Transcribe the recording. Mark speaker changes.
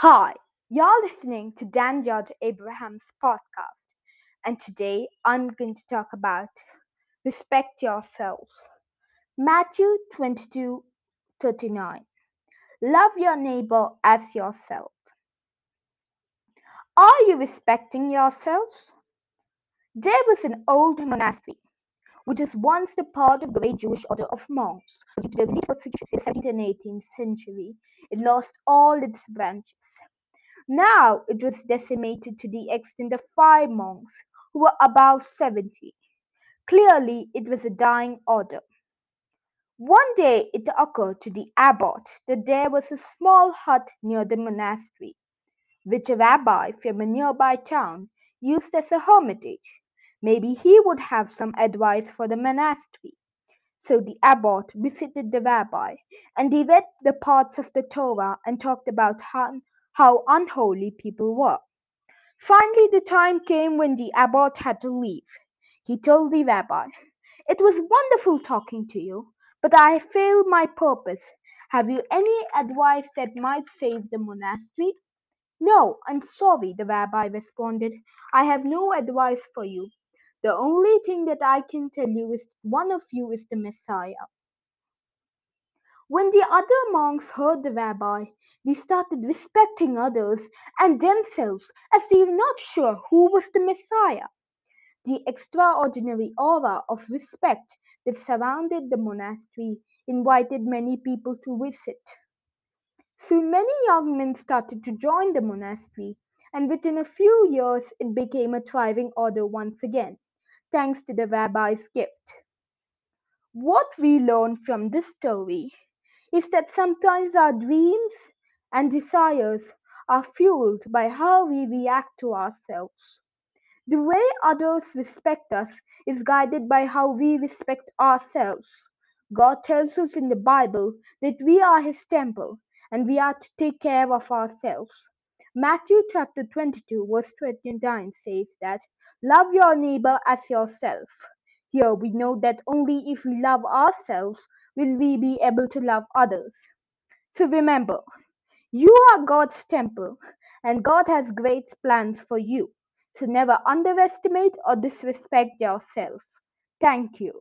Speaker 1: Hi, you're listening to Dan George Abraham's podcast, and today I'm going to talk about respect yourself. Matthew 22 39. Love your neighbor as yourself. Are you respecting yourselves? There was an old monastery which was once the part of the great Jewish order of monks. To the in the 17th and 18th century, it lost all its branches. Now it was decimated to the extent of five monks who were above seventy. Clearly it was a dying order. One day it occurred to the abbot that there was a small hut near the monastery, which a rabbi from a nearby town used as a hermitage. Maybe he would have some advice for the monastery. So the abbot visited the rabbi, and he read the parts of the Torah and talked about how, how unholy people were. Finally, the time came when the abbot had to leave. He told the rabbi, It was wonderful talking to you, but I failed my purpose. Have you any advice that might save the monastery? No, I'm sorry, the rabbi responded. I have no advice for you. The only thing that I can tell you is one of you is the Messiah. When the other monks heard the rabbi, they started respecting others and themselves as they were not sure who was the Messiah. The extraordinary aura of respect that surrounded the monastery invited many people to visit. Soon many young men started to join the monastery, and within a few years it became a thriving order once again, thanks to the rabbi's gift. What we learn from this story is that sometimes our dreams and desires are fueled by how we react to ourselves. The way others respect us is guided by how we respect ourselves. God tells us in the Bible that we are His temple and we are to take care of ourselves. Matthew chapter 22, verse 29 says that, Love your neighbor as yourself. Here we know that only if we love ourselves will we be able to love others. So remember, you are God's temple and God has great plans for you. So never underestimate or disrespect yourself. Thank you.